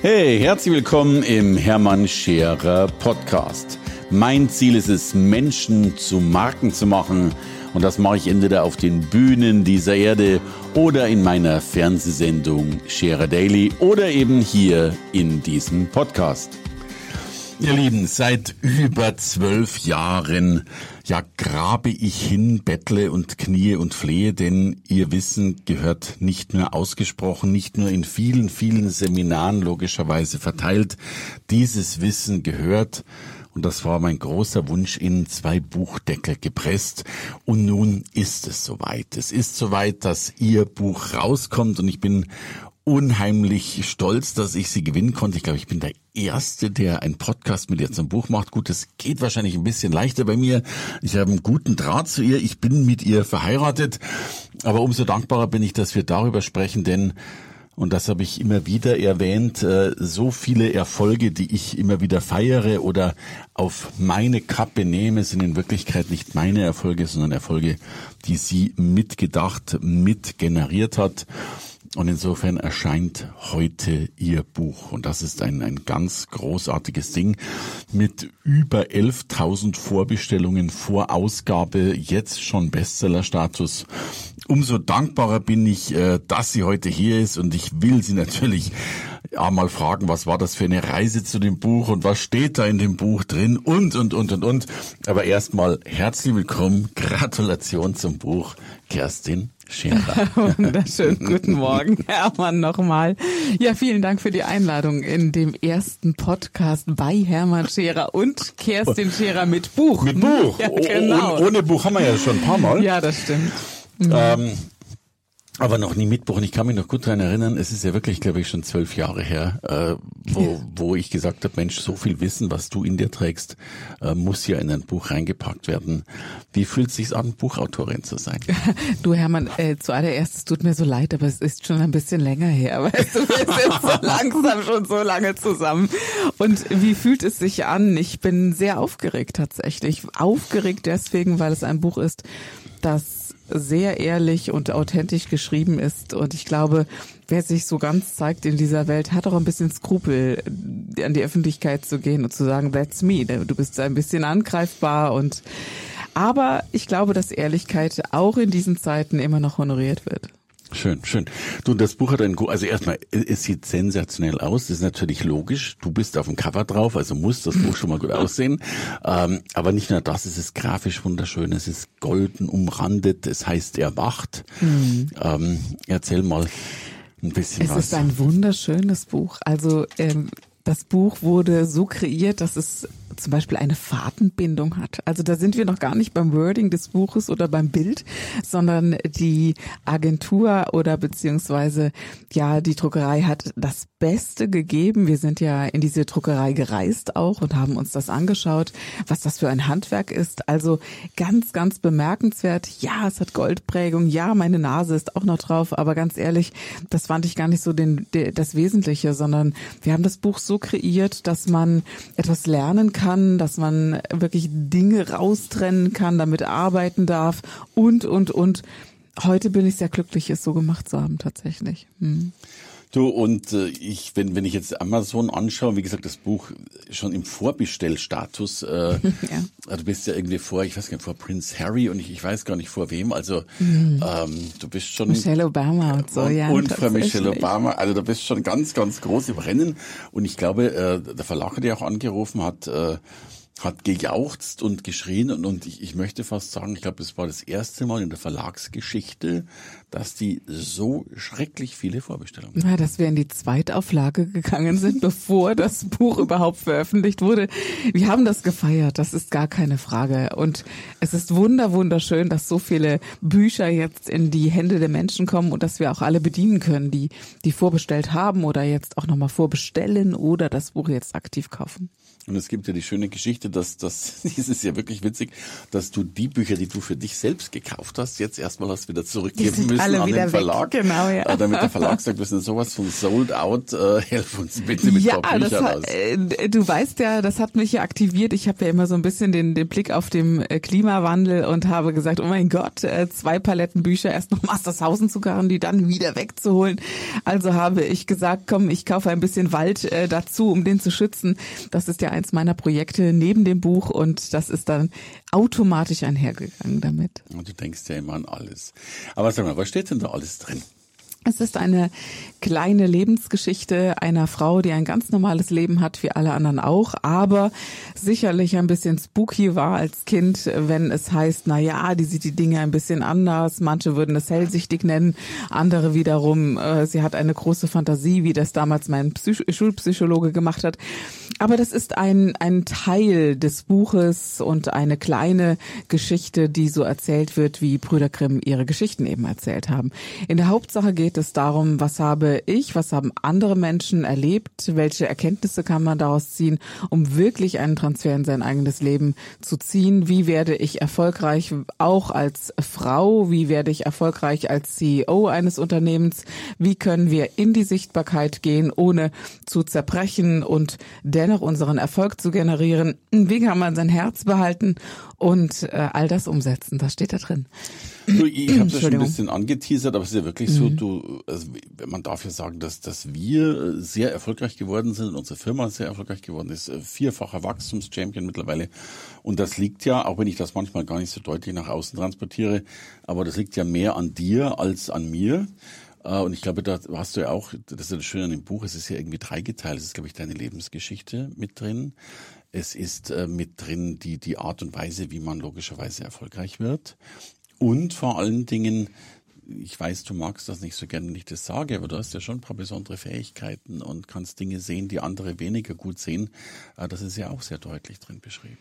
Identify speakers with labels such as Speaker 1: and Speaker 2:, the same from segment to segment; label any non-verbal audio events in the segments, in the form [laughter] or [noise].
Speaker 1: Hey, herzlich willkommen im Hermann Scherer Podcast. Mein Ziel ist es, Menschen zu Marken zu machen. Und das mache ich entweder auf den Bühnen dieser Erde oder in meiner Fernsehsendung Scherer Daily oder eben hier in diesem Podcast. Ihr Lieben, seit über zwölf Jahren, ja, grabe ich hin, bettle und knie und flehe, denn ihr Wissen gehört nicht nur ausgesprochen, nicht nur in vielen, vielen Seminaren logischerweise verteilt. Dieses Wissen gehört und das war mein großer Wunsch in zwei Buchdeckel gepresst. Und nun ist es soweit. Es ist soweit, dass Ihr Buch rauskommt und ich bin unheimlich stolz, dass ich sie gewinnen konnte. Ich glaube, ich bin der Erste, der einen Podcast mit ihr zum Buch macht. Gut, es geht wahrscheinlich ein bisschen leichter bei mir. Ich habe einen guten Draht zu ihr. Ich bin mit ihr verheiratet. Aber umso dankbarer bin ich, dass wir darüber sprechen, denn und das habe ich immer wieder erwähnt, äh, so viele Erfolge, die ich immer wieder feiere oder auf meine Kappe nehme, sind in Wirklichkeit nicht meine Erfolge, sondern Erfolge, die sie mitgedacht, mitgeneriert hat. Und insofern erscheint heute ihr Buch. Und das ist ein, ein ganz großartiges Ding mit über 11.000 Vorbestellungen vor Ausgabe, jetzt schon Bestsellerstatus. Umso dankbarer bin ich, äh, dass sie heute hier ist und ich will sie natürlich ja, mal fragen, was war das für eine Reise zu dem Buch und was steht da in dem Buch drin und, und, und, und, und. Aber erstmal herzlich willkommen, Gratulation zum Buch, Kerstin Scherer. [laughs]
Speaker 2: Wunderschön. Guten Morgen, Hermann, nochmal. Ja, vielen Dank für die Einladung in dem ersten Podcast bei Hermann Scherer und Kerstin Scherer mit Buch.
Speaker 1: Mit Buch. [laughs] Ja, genau. Oh, ohne Buch haben wir ja schon ein paar Mal.
Speaker 2: Ja, das stimmt.
Speaker 1: Mhm. Ähm, aber noch nie Mitbuch. Und ich kann mich noch gut daran erinnern, es ist ja wirklich, glaube ich, schon zwölf Jahre her, äh, wo, wo ich gesagt habe, Mensch, so viel Wissen, was du in dir trägst, äh, muss ja in ein Buch reingepackt werden. Wie fühlt es sich an, Buchautorin zu sein? [laughs]
Speaker 2: Du Hermann, äh, zuallererst, es tut mir so leid, aber es ist schon ein bisschen länger her. [laughs] Weißt du, wir sind so [laughs] langsam schon so lange zusammen. Und wie fühlt es sich an? Ich bin sehr aufgeregt tatsächlich. Aufgeregt deswegen, weil es ein Buch ist, das sehr ehrlich und authentisch geschrieben ist. Und ich glaube, wer sich so ganz zeigt in dieser Welt, hat auch ein bisschen Skrupel, an die Öffentlichkeit zu gehen und zu sagen, that's me. Du bist ein bisschen angreifbar und aber ich glaube, dass Ehrlichkeit auch in diesen Zeiten immer noch honoriert wird.
Speaker 1: Schön, schön. Du, das Buch hat ein, also erstmal, es sieht sensationell aus. Das ist natürlich logisch. Du bist auf dem Cover drauf, also muss das Buch schon mal gut [laughs] aussehen. Ähm, aber nicht nur das, es ist grafisch wunderschön. Es ist golden umrandet. Es heißt Erwacht. Mhm. Ähm, erzähl mal ein bisschen
Speaker 2: es
Speaker 1: was.
Speaker 2: Es ist ein wunderschönes Buch. Also, ähm, das Buch wurde so kreiert, dass es zum Beispiel eine Fadenbindung hat. Also da sind wir noch gar nicht beim Wording des Buches oder beim Bild, sondern die Agentur oder beziehungsweise ja die Druckerei hat das Beste gegeben. Wir sind ja in diese Druckerei gereist auch und haben uns das angeschaut, was das für ein Handwerk ist. Also ganz, ganz bemerkenswert. Ja, es hat Goldprägung. Ja, meine Nase ist auch noch drauf. Aber ganz ehrlich, das fand ich gar nicht so den, das Wesentliche, sondern wir haben das Buch so kreiert, dass man etwas lernen kann kann, dass man wirklich Dinge raustrennen kann, damit arbeiten darf und, und, und. Heute bin ich sehr glücklich, es so gemacht zu haben, tatsächlich. Hm.
Speaker 1: Du, und äh, ich, wenn, wenn ich jetzt Amazon anschaue, wie gesagt, das Buch schon im Vorbestellstatus, äh, [laughs] ja. du bist ja irgendwie vor, ich weiß gar nicht, vor Prince Harry und ich, ich weiß gar nicht vor wem, also mhm. ähm, du bist schon...
Speaker 2: Michelle Obama und so, ja.
Speaker 1: Und vor Michelle Obama, also du bist schon ganz, ganz groß im Rennen und ich glaube, äh, der Verlag, der auch angerufen hat, äh, hat gejauchzt und geschrien und, und ich, ich möchte fast sagen, ich glaube, es war das erste Mal in der Verlagsgeschichte, dass die so schrecklich viele Vorbestellungen
Speaker 2: haben. Ja, dass wir in die Zweitauflage gegangen sind, [laughs] bevor das Buch überhaupt veröffentlicht wurde. Wir haben das gefeiert, das ist gar keine Frage. Und es ist wunder, wunderschön, dass so viele Bücher jetzt in die Hände der Menschen kommen und dass wir auch alle bedienen können, die, die vorbestellt haben oder jetzt auch nochmal vorbestellen oder das Buch jetzt aktiv kaufen.
Speaker 1: Und es gibt ja die schöne Geschichte, dass das, [laughs] ist ja wirklich witzig, dass du die Bücher, die du für dich selbst gekauft hast, jetzt erstmal hast wieder zurückgeben müssen
Speaker 2: alle
Speaker 1: an den Verlag.
Speaker 2: Weg. Genau, ja.
Speaker 1: Äh, Damit der Verlag sagt, wir sind sowas von sold out, äh, helf uns bitte mit
Speaker 2: ja,
Speaker 1: paar Büchern aus.
Speaker 2: äh, du weißt ja, das hat mich ja aktiviert. Ich habe ja immer so ein bisschen den, den Blick auf den äh, Klimawandel und habe gesagt, oh mein Gott, äh, zwei Paletten Bücher erst noch Mastershausen zu garen, die dann wieder wegzuholen. Also habe ich gesagt, komm, ich kaufe ein bisschen Wald äh, dazu, um den zu schützen. Das ist ja eins meiner Projekte neben dem Buch und das ist dann automatisch einhergegangen damit.
Speaker 1: Und du denkst ja immer an alles. Aber sag mal, was steht denn da alles drin?
Speaker 2: Es ist eine kleine Lebensgeschichte einer Frau, die ein ganz normales Leben hat, wie alle anderen auch, aber sicherlich ein bisschen spooky war als Kind, wenn es heißt, na ja, die sieht die Dinge ein bisschen anders. Manche würden es hellsichtig nennen, andere wiederum, äh, sie hat eine große Fantasie, wie das damals mein Psych Schulpsychologe gemacht hat. Aber das ist ein, ein Teil des Buches und eine kleine Geschichte, die so erzählt wird, wie Brüder Grimm ihre Geschichten eben erzählt haben. In der Hauptsache geht es darum, was habe ich, was haben andere Menschen erlebt, welche Erkenntnisse kann man daraus ziehen, um wirklich einen Transfer in sein eigenes Leben zu ziehen. Wie werde ich erfolgreich auch als Frau? Wie werde ich erfolgreich als CEO eines Unternehmens? Wie können wir in die Sichtbarkeit gehen, ohne zu zerbrechen und dennoch unseren Erfolg zu generieren? Wie kann man sein Herz behalten und äh, all das umsetzen? Das steht da drin.
Speaker 1: Du, ich habe das schon ein bisschen angeteasert, aber es ist ja wirklich so, du, also man darf ja sagen, dass, dass wir sehr erfolgreich geworden sind, unsere Firma sehr erfolgreich geworden ist, äh, vierfacher Wachstumschampion mittlerweile. Und das liegt ja, auch wenn ich das manchmal gar nicht so deutlich nach außen transportiere, aber das liegt ja mehr an dir als an mir. Äh, Und ich glaube, da hast du ja auch, das ist ja das Schöne an dem Buch, es ist ja irgendwie dreigeteilt. Es ist, glaube ich, deine Lebensgeschichte mit drin. Es ist äh, mit drin die, die Art und Weise, wie man logischerweise erfolgreich wird. Und vor allen Dingen, ich weiß, du magst das nicht so gerne, wenn ich das sage, aber du hast ja schon ein paar besondere Fähigkeiten und kannst Dinge sehen, die andere weniger gut sehen. Äh, Das ist ja auch sehr deutlich drin beschrieben.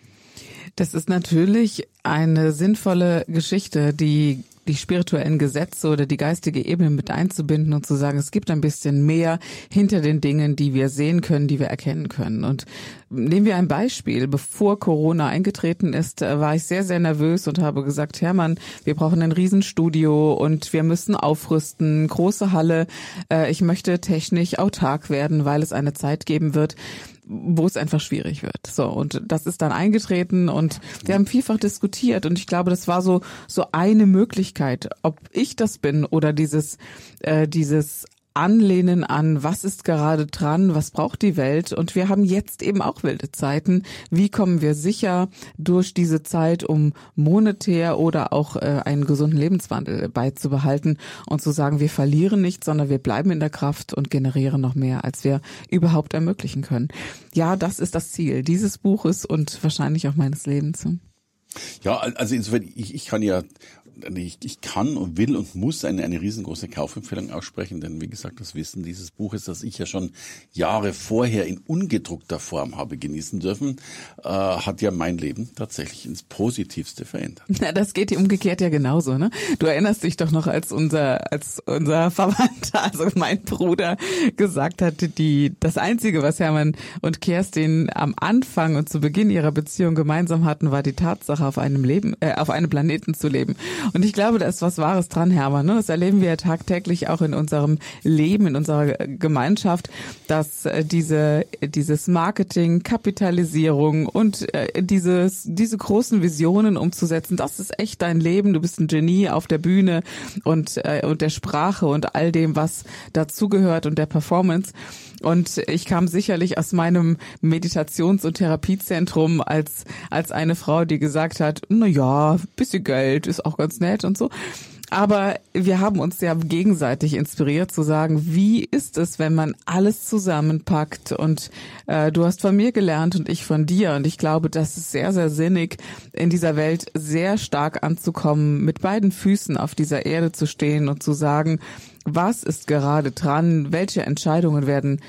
Speaker 2: Das ist natürlich eine sinnvolle Geschichte, die die spirituellen Gesetze oder die geistige Ebene mit einzubinden und zu sagen, es gibt ein bisschen mehr hinter den Dingen, die wir sehen können, die wir erkennen können. Und nehmen wir ein Beispiel. Bevor Corona eingetreten ist, äh, war ich sehr, sehr nervös und habe gesagt, Hermann, wir brauchen ein Riesenstudio und wir müssen aufrüsten, große Halle. Äh, Ich möchte technisch autark werden, weil es eine Zeit geben wird, wo es einfach schwierig wird. So und das ist dann eingetreten und wir haben vielfach diskutiert und ich glaube, das war so so eine Möglichkeit, ob ich das bin oder dieses äh, dieses Anlehnen an, was ist gerade dran, was braucht die Welt. Und wir haben jetzt eben auch wilde Zeiten. Wie kommen wir sicher durch diese Zeit, um monetär oder auch äh, einen gesunden Lebenswandel beizubehalten und zu sagen, wir verlieren nicht, sondern wir bleiben in der Kraft und generieren noch mehr, als wir überhaupt ermöglichen können. Ja, das ist das Ziel dieses Buches und wahrscheinlich auch meines Lebens.
Speaker 1: Ja, also insofern, ich, ich kann ja, ich, ich kann und will und muss eine, eine riesengroße Kaufempfehlung aussprechen, denn wie gesagt, das Wissen dieses Buches, das ich ja schon Jahre vorher in ungedruckter Form habe genießen dürfen, äh, hat ja mein Leben tatsächlich ins Positivste verändert.
Speaker 2: Na, das geht dir umgekehrt ja genauso, ne? Du erinnerst dich doch noch, als unser, als unser [laughs] Verwandter, also mein Bruder, gesagt hatte, die, das einzige, was Hermann und Kerstin am Anfang und zu Beginn ihrer Beziehung gemeinsam hatten, war die Tatsache, auf einem Leben, äh, auf einem Planeten zu leben. Und ich glaube, da ist was Wahres dran, Hermann. Ne? Das erleben wir ja tagtäglich auch in unserem Leben, in unserer Gemeinschaft, dass äh, diese, dieses Marketing, Kapitalisierung und äh, dieses, diese großen Visionen umzusetzen, das ist echt dein Leben. Du bist ein Genie auf der Bühne und, äh, und der Sprache und all dem, was dazugehört und der Performance. Und ich kam sicherlich aus meinem Meditations- und Therapiezentrum als, als eine Frau, die gesagt hat, na ja, bisschen Geld ist auch ganz nett und so. Aber wir haben uns ja gegenseitig inspiriert zu sagen, wie ist es, wenn man alles zusammenpackt? Und äh, du hast von mir gelernt und ich von dir. Und ich glaube, das ist sehr, sehr sinnig, in dieser Welt sehr stark anzukommen, mit beiden Füßen auf dieser Erde zu stehen und zu sagen, was ist gerade dran, welche Entscheidungen werden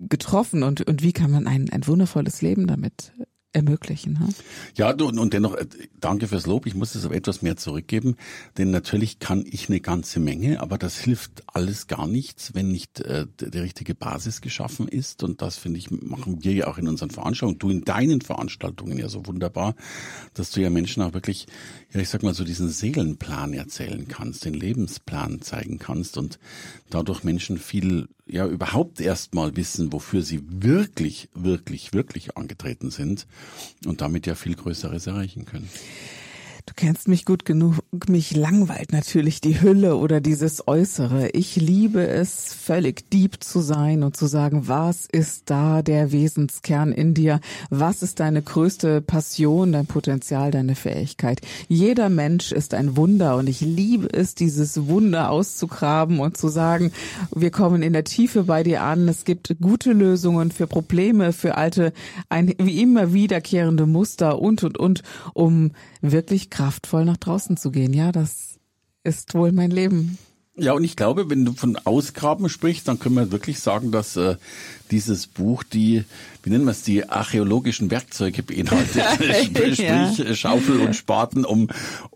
Speaker 2: getroffen? Und, und wie kann man ein, ein wundervolles Leben damit ermöglichen. Ne?
Speaker 1: Ja, und dennoch äh, danke fürs Lob. Ich muss es aber etwas mehr zurückgeben, denn natürlich kann ich eine ganze Menge, aber das hilft alles gar nichts, wenn nicht äh, die richtige Basis geschaffen ist. Und das finde ich machen wir ja auch in unseren Veranstaltungen. Du in deinen Veranstaltungen ja so wunderbar, dass du ja Menschen auch wirklich, ja ich sag mal so diesen Seelenplan erzählen kannst, den Lebensplan zeigen kannst und dadurch Menschen viel ja überhaupt erstmal wissen, wofür sie wirklich, wirklich, wirklich angetreten sind und damit ja viel Größeres erreichen können.
Speaker 2: Du kennst mich gut genug, mich langweilt natürlich die Hülle oder dieses Äußere. Ich liebe es, völlig deep zu sein und zu sagen, was ist da der Wesenskern in dir? Was ist deine größte Passion, dein Potenzial, deine Fähigkeit? Jeder Mensch ist ein Wunder und ich liebe es, dieses Wunder auszugraben und zu sagen, wir kommen in der Tiefe bei dir an. Es gibt gute Lösungen für Probleme, für alte, ein, wie immer wiederkehrende Muster und, und, und, um wirklich kraftvoll nach draußen zu gehen. Ja, das ist wohl mein Leben.
Speaker 1: Ja, und ich glaube, wenn du von Ausgraben sprichst, dann können wir wirklich sagen, dass äh, dieses Buch die, wie nennen wir es, die archäologischen Werkzeuge beinhaltet, [laughs] sprich ja. Schaufel und Spaten, um,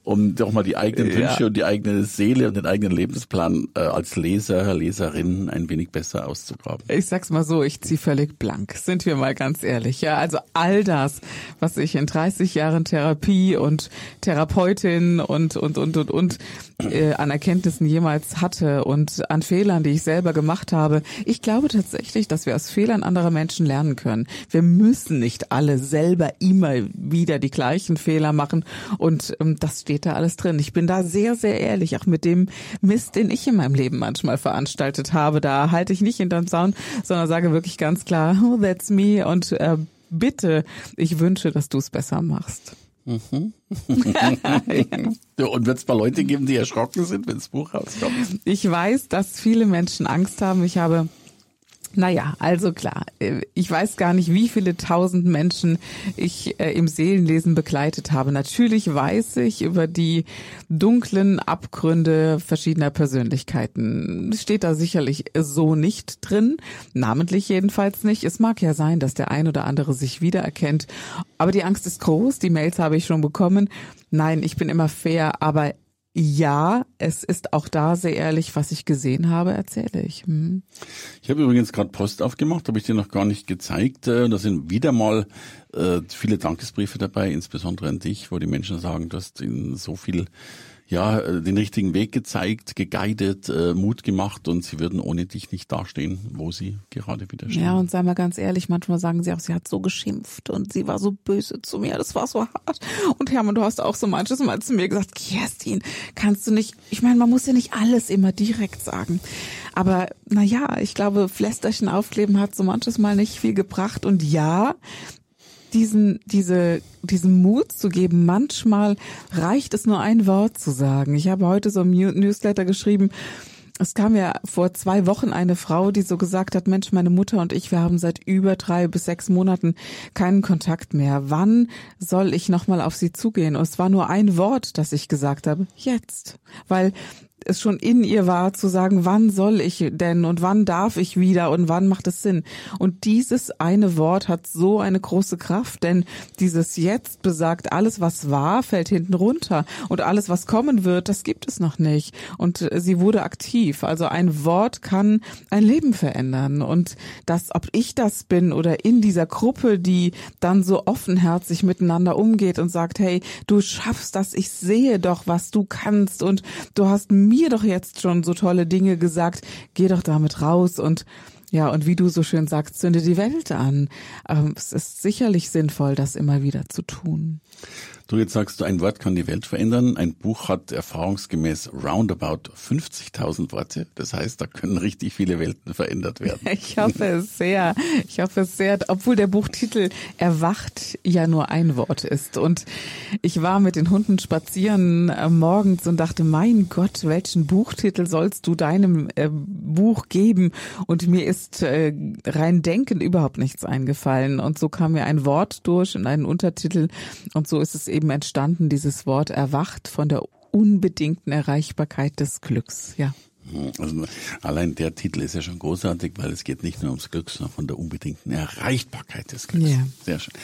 Speaker 1: um doch mal die eigenen Wünsche ja. und die eigene Seele und den eigenen Lebensplan äh, als Leser, Leserin ein wenig besser auszugraben.
Speaker 2: Ich sag's mal so, ich zieh völlig blank, sind wir mal ganz ehrlich. Ja, also all das, was ich in 30 Jahren Therapie und Therapeutin und, und, und, und, und äh, an Erkenntnissen jemals hatte und an Fehlern, die ich selber gemacht habe. Ich glaube tatsächlich, dass wir aus Fehlern anderer Menschen lernen können. Wir müssen nicht alle selber immer wieder die gleichen Fehler machen und ähm, das steht da alles drin. Ich bin da sehr, sehr ehrlich, auch mit dem Mist, den ich in meinem Leben manchmal veranstaltet habe. Da halte ich nicht hinterm Zaun, sondern sage wirklich ganz klar, oh, that's me und äh, bitte, ich wünsche, dass du es besser machst. Mhm. [laughs]
Speaker 1: ja. Und wird es mal Leute geben, die erschrocken sind, wenn das Buch rauskommt?
Speaker 2: Ich weiß, dass viele Menschen Angst haben. Ich habe naja, also klar. Äh, ich weiß gar nicht, wie viele tausend Menschen ich äh, im Seelenlesen begleitet habe. Natürlich weiß ich über die dunklen Abgründe verschiedener Persönlichkeiten. Steht da sicherlich so nicht drin, namentlich jedenfalls nicht. Es mag ja sein, dass der ein oder andere sich wiedererkennt, aber die Angst ist groß. Die Mails habe ich schon bekommen. Nein, ich bin immer fair, aber ja, es ist auch da sehr ehrlich, was ich gesehen habe, erzähle ich. Hm.
Speaker 1: Ich habe übrigens gerade Post aufgemacht, habe ich dir noch gar nicht gezeigt. Äh, da sind wieder mal äh, viele Dankesbriefe dabei, insbesondere an dich, wo die Menschen sagen, du hast ihnen so viel ja, äh, den richtigen Weg gezeigt, geguidet, äh, Mut gemacht und sie würden ohne dich nicht dastehen, wo sie gerade wieder stehen.
Speaker 2: Ja, und sei mal ganz ehrlich, manchmal sagen sie auch, sie hat so geschimpft und sie war so böse zu mir, das war so hart. Und Hermann, du hast auch so manches Mal zu mir gesagt, Kerstin, kannst du nicht, ich meine, man muss ja nicht alles immer direkt sagen. Aber na ja, ich glaube, Flästerchen aufkleben hat so manches Mal nicht viel gebracht. Und ja, diesen, diese, diesen Mut zu geben. Manchmal reicht es nur ein Wort zu sagen. Ich habe heute so ein Newsletter geschrieben. Es kam ja vor zwei Wochen eine Frau, die so gesagt hat, Mensch, meine Mutter und ich, wir haben seit über drei bis sechs Monaten keinen Kontakt mehr. Wann soll ich nochmal auf sie zugehen? Und es war nur ein Wort, das ich gesagt habe. Jetzt. Weil es schon in ihr war, zu sagen, wann soll ich denn und wann darf ich wieder und wann macht es Sinn. Und dieses eine Wort hat so eine große Kraft, denn dieses Jetzt besagt, alles, was war, fällt hinten runter und alles, was kommen wird, das gibt es noch nicht. Und sie wurde aktiv. Also ein Wort kann ein Leben verändern. Und das, ob ich das bin oder in dieser Gruppe, die dann so offenherzig miteinander umgeht und sagt, hey, du schaffst das, ich sehe doch, was du kannst und du hast mir mir doch jetzt schon so tolle Dinge gesagt, geh doch damit raus und ja, und wie du so schön sagst, zünde die Welt an. Ähm, es ist sicherlich sinnvoll, das immer wieder zu tun.
Speaker 1: Du jetzt sagst ein Wort kann die Welt verändern. Ein Buch hat erfahrungsgemäß roundabout 50.000 Worte. Das heißt, da können richtig viele Welten verändert werden. [laughs]
Speaker 2: Ich hoffe es sehr. Ich hoffe es sehr, obwohl der Buchtitel Erwacht ja nur ein Wort ist. Und ich war mit den Hunden spazieren äh, morgens und dachte, mein Gott, welchen Buchtitel sollst du deinem äh, Buch geben? Und mir ist äh, rein denkend überhaupt nichts eingefallen. Und so kam mir ein Wort durch und einen Untertitel. Und so ist es eben entstanden, dieses Wort erwacht von der unbedingten Erreichbarkeit des Glücks, ja.
Speaker 1: Also allein der Titel ist ja schon großartig, weil es geht nicht nur ums Glück, sondern von der unbedingten Erreichbarkeit des Glücks. Ja. Sehr schön.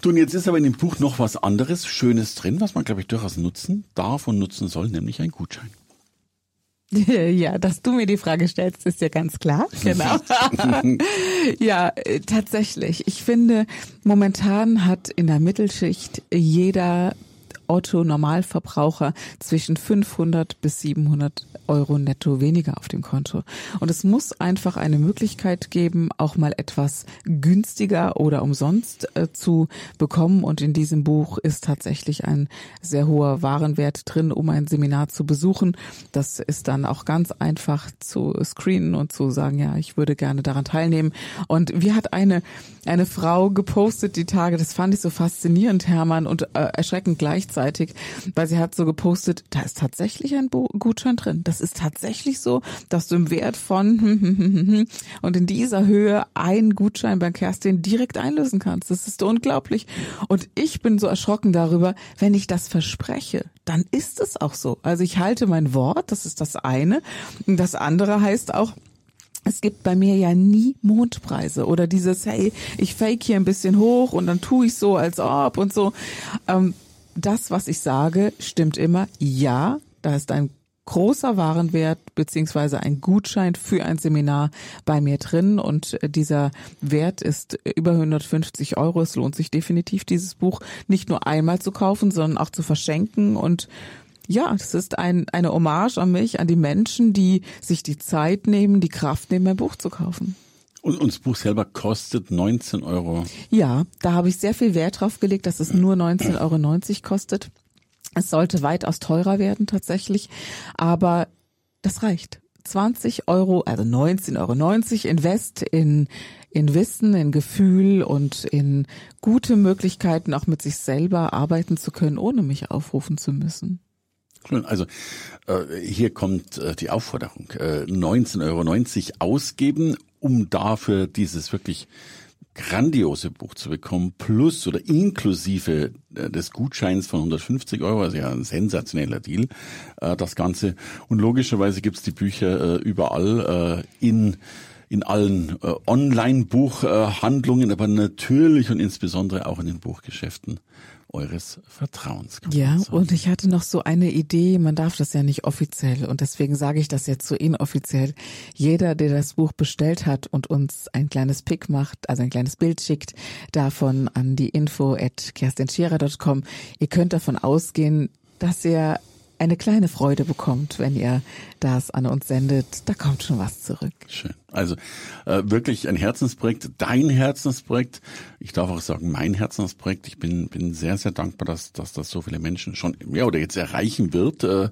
Speaker 1: Du, und jetzt ist aber in dem Buch noch was anderes, Schönes drin, was man, glaube ich, durchaus nutzen darf und nutzen soll, nämlich ein Gutschein.
Speaker 2: Ja, dass du mir die Frage stellst, ist ja ganz klar. [laughs] Genau. [laughs] ja, äh, tatsächlich. Ich finde, momentan hat in der Mittelschicht jeder Otto Normalverbraucher zwischen 500 bis 700 Euro netto weniger auf dem Konto. Und es muss einfach eine Möglichkeit geben, auch mal etwas günstiger oder umsonst äh, zu bekommen. Und in diesem Buch ist tatsächlich ein sehr hoher Warenwert drin, um ein Seminar zu besuchen. Das ist dann auch ganz einfach zu screenen und zu sagen, ja, ich würde gerne daran teilnehmen. Und wie hat eine, eine Frau gepostet die Tage, das fand ich so faszinierend, Hermann, und äh, erschreckend gleichzeitig, weil sie hat so gepostet, da ist tatsächlich ein Gutschein drin. Das ist tatsächlich so, dass du im Wert von [laughs] und in dieser Höhe einen Gutschein bei Kerstin direkt einlösen kannst. Das ist unglaublich. Und ich bin so erschrocken darüber, wenn ich das verspreche, dann ist es auch so. Also ich halte mein Wort, das ist das eine. Und das andere heißt auch, es gibt bei mir ja nie Mondpreise oder dieses, hey, ich fake hier ein bisschen hoch und dann tue ich so, als ob und so. Ähm, das, was ich sage, stimmt immer. Ja, da ist ein großer Warenwert beziehungsweise ein Gutschein für ein Seminar bei mir drin und dieser Wert ist über 150 Euro. Es lohnt sich definitiv, dieses Buch nicht nur einmal zu kaufen, sondern auch zu verschenken und ja, es ist ein, eine Hommage an mich, an die Menschen, die sich die Zeit nehmen, die Kraft nehmen, mein Buch zu kaufen.
Speaker 1: Und, und das Buch selber kostet 19 Euro.
Speaker 2: Ja, da habe ich sehr viel Wert drauf gelegt, dass es nur 19,90 Euro kostet. Es sollte weitaus teurer werden tatsächlich, aber das reicht. 20 Euro, also 19,90 Euro Invest in, in Wissen, in Gefühl und in gute Möglichkeiten, auch mit sich selber arbeiten zu können, ohne mich aufrufen zu müssen.
Speaker 1: Also äh, hier kommt äh, die Aufforderung, äh, 19,90 Euro ausgeben, um dafür dieses wirklich grandiose Buch zu bekommen, plus oder inklusive äh, des Gutscheins von 150 Euro, also ja ein sensationeller Deal, äh, das Ganze. Und logischerweise gibt's die Bücher äh, überall in in allen Online-Buchhandlungen, aber natürlich und insbesondere auch in den Buchgeschäften eures Vertrauens.
Speaker 2: Ja, und ich hatte noch so eine Idee, man darf das ja nicht offiziell und deswegen sage ich das jetzt so inoffiziell. Jeder, der das Buch bestellt hat und uns ein kleines Pick macht, also ein kleines Bild schickt, davon an die info at kerstinscherer.com, ihr könnt davon ausgehen, dass ihr eine kleine Freude bekommt, wenn ihr das an uns sendet. Da kommt schon was zurück.
Speaker 1: Schön. Also äh, wirklich ein Herzensprojekt, dein Herzensprojekt. Ich darf auch sagen, mein Herzensprojekt. Ich bin, bin sehr, sehr dankbar, dass, dass das so viele Menschen schon, ja, oder jetzt erreichen wird. Äh,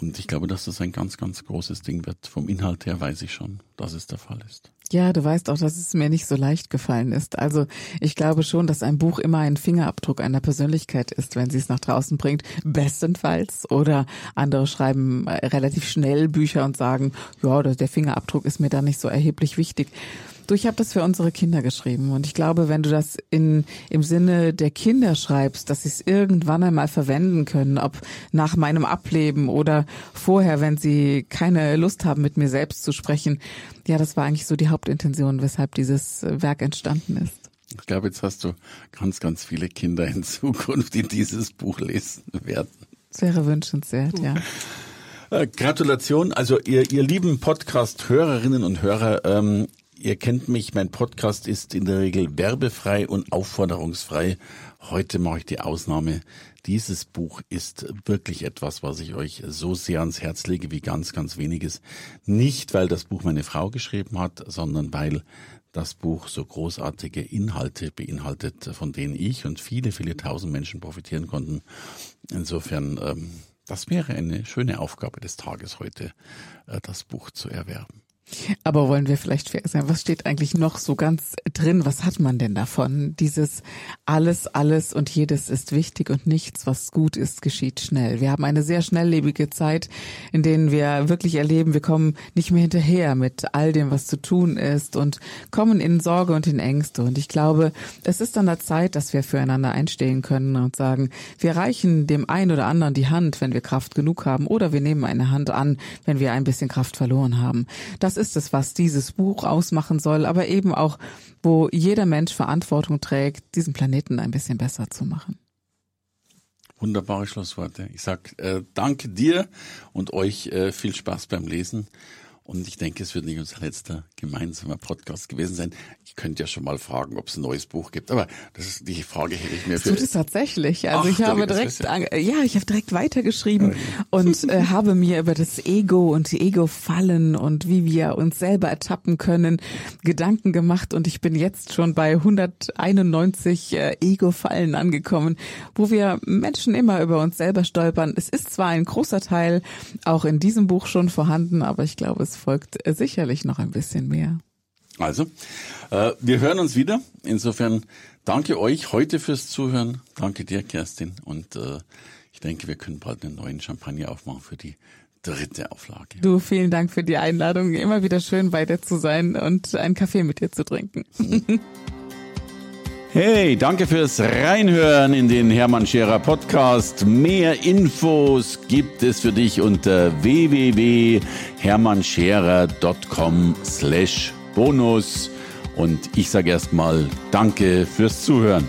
Speaker 1: und ich glaube, dass das ein ganz, ganz großes Ding wird. Vom Inhalt her weiß ich schon, dass es der Fall ist.
Speaker 2: Ja, du weißt auch, dass es mir nicht so leicht gefallen ist. Also ich glaube schon, dass ein Buch immer ein Fingerabdruck einer Persönlichkeit ist, wenn sie es nach draußen bringt. Bestenfalls. Oder andere schreiben äh, relativ schnell Bücher und sagen, ja, der Fingerabdruck ist mir da nicht so erheblich wichtig. Du, ich habe das für unsere Kinder geschrieben und ich glaube, wenn du das in im Sinne der Kinder schreibst, dass sie es irgendwann einmal verwenden können, ob nach meinem Ableben oder vorher, wenn sie keine Lust haben, mit mir selbst zu sprechen. Ja, das war eigentlich so die Hauptintention, weshalb dieses Werk entstanden ist.
Speaker 1: Ich glaube, jetzt hast du ganz, ganz viele Kinder in Zukunft, die dieses Buch lesen werden.
Speaker 2: Das wäre wünschenswert, ja.
Speaker 1: Äh, Gratulation, also ihr, ihr lieben Podcast-Hörerinnen und Hörer, ähm, Ihr kennt mich, mein Podcast ist in der Regel werbefrei und aufforderungsfrei. Heute mache ich die Ausnahme. Dieses Buch ist wirklich etwas, was ich euch so sehr ans Herz lege wie ganz, ganz weniges. Nicht, weil das Buch meine Frau geschrieben hat, sondern weil das Buch so großartige Inhalte beinhaltet, von denen ich und viele, viele tausend Menschen profitieren konnten. Insofern, ähm, das wäre eine schöne Aufgabe des Tages heute, äh, das Buch zu erwerben.
Speaker 2: Aber wollen wir vielleicht fair sein? Was steht eigentlich noch so ganz drin? Was hat man denn davon? Dieses alles, alles und jedes ist wichtig und nichts, was gut ist, geschieht schnell. Wir haben eine sehr schnelllebige Zeit, in denen wir wirklich erleben, wir kommen nicht mehr hinterher mit all dem, was zu tun ist und kommen in Sorge und in Ängste. Und ich glaube, es ist an der Zeit, dass wir füreinander einstehen können und sagen, wir reichen dem einen oder anderen die Hand, wenn wir Kraft genug haben oder wir nehmen eine Hand an, wenn wir ein bisschen Kraft verloren haben. Das ist es, was dieses Buch ausmachen soll, aber eben auch, wo jeder Mensch Verantwortung trägt, diesen Planeten ein bisschen besser zu machen.
Speaker 1: Wunderbare Schlussworte. Ich sag äh, danke dir und euch äh, viel Spaß beim Lesen. Und ich denke, es wird nicht unser letzter gemeinsamer Podcast gewesen sein. Ich könnte ja schon mal fragen, ob es ein neues Buch gibt. Aber das ist die Frage hätte ich mir für.
Speaker 2: Tut es tatsächlich. Also Ach, ich habe direkt, ja. ja, ich habe direkt weitergeschrieben oh, ja. und äh, habe mir über das Ego und die Ego-Fallen und wie wir uns selber ertappen können Gedanken gemacht. Und ich bin jetzt schon bei 191 äh, Ego-Fallen angekommen, wo wir Menschen immer über uns selber stolpern. Es ist zwar ein großer Teil auch in diesem Buch schon vorhanden, aber ich glaube, es folgt äh, sicherlich noch ein bisschen mehr.
Speaker 1: Also, äh, wir hören uns wieder. Insofern danke euch heute fürs Zuhören. Danke dir, Kerstin. Und äh, ich denke, wir können bald einen neuen Champagner aufmachen für die dritte Auflage.
Speaker 2: Du, vielen Dank für die Einladung. Immer wieder schön bei dir zu sein und einen Kaffee mit dir zu trinken. [laughs]
Speaker 1: Hey, danke fürs Reinhören in den Hermann Scherer Podcast. Mehr Infos gibt es für dich unter www.hermannscherer.com slash bonus. Und ich sage erstmal Danke fürs Zuhören.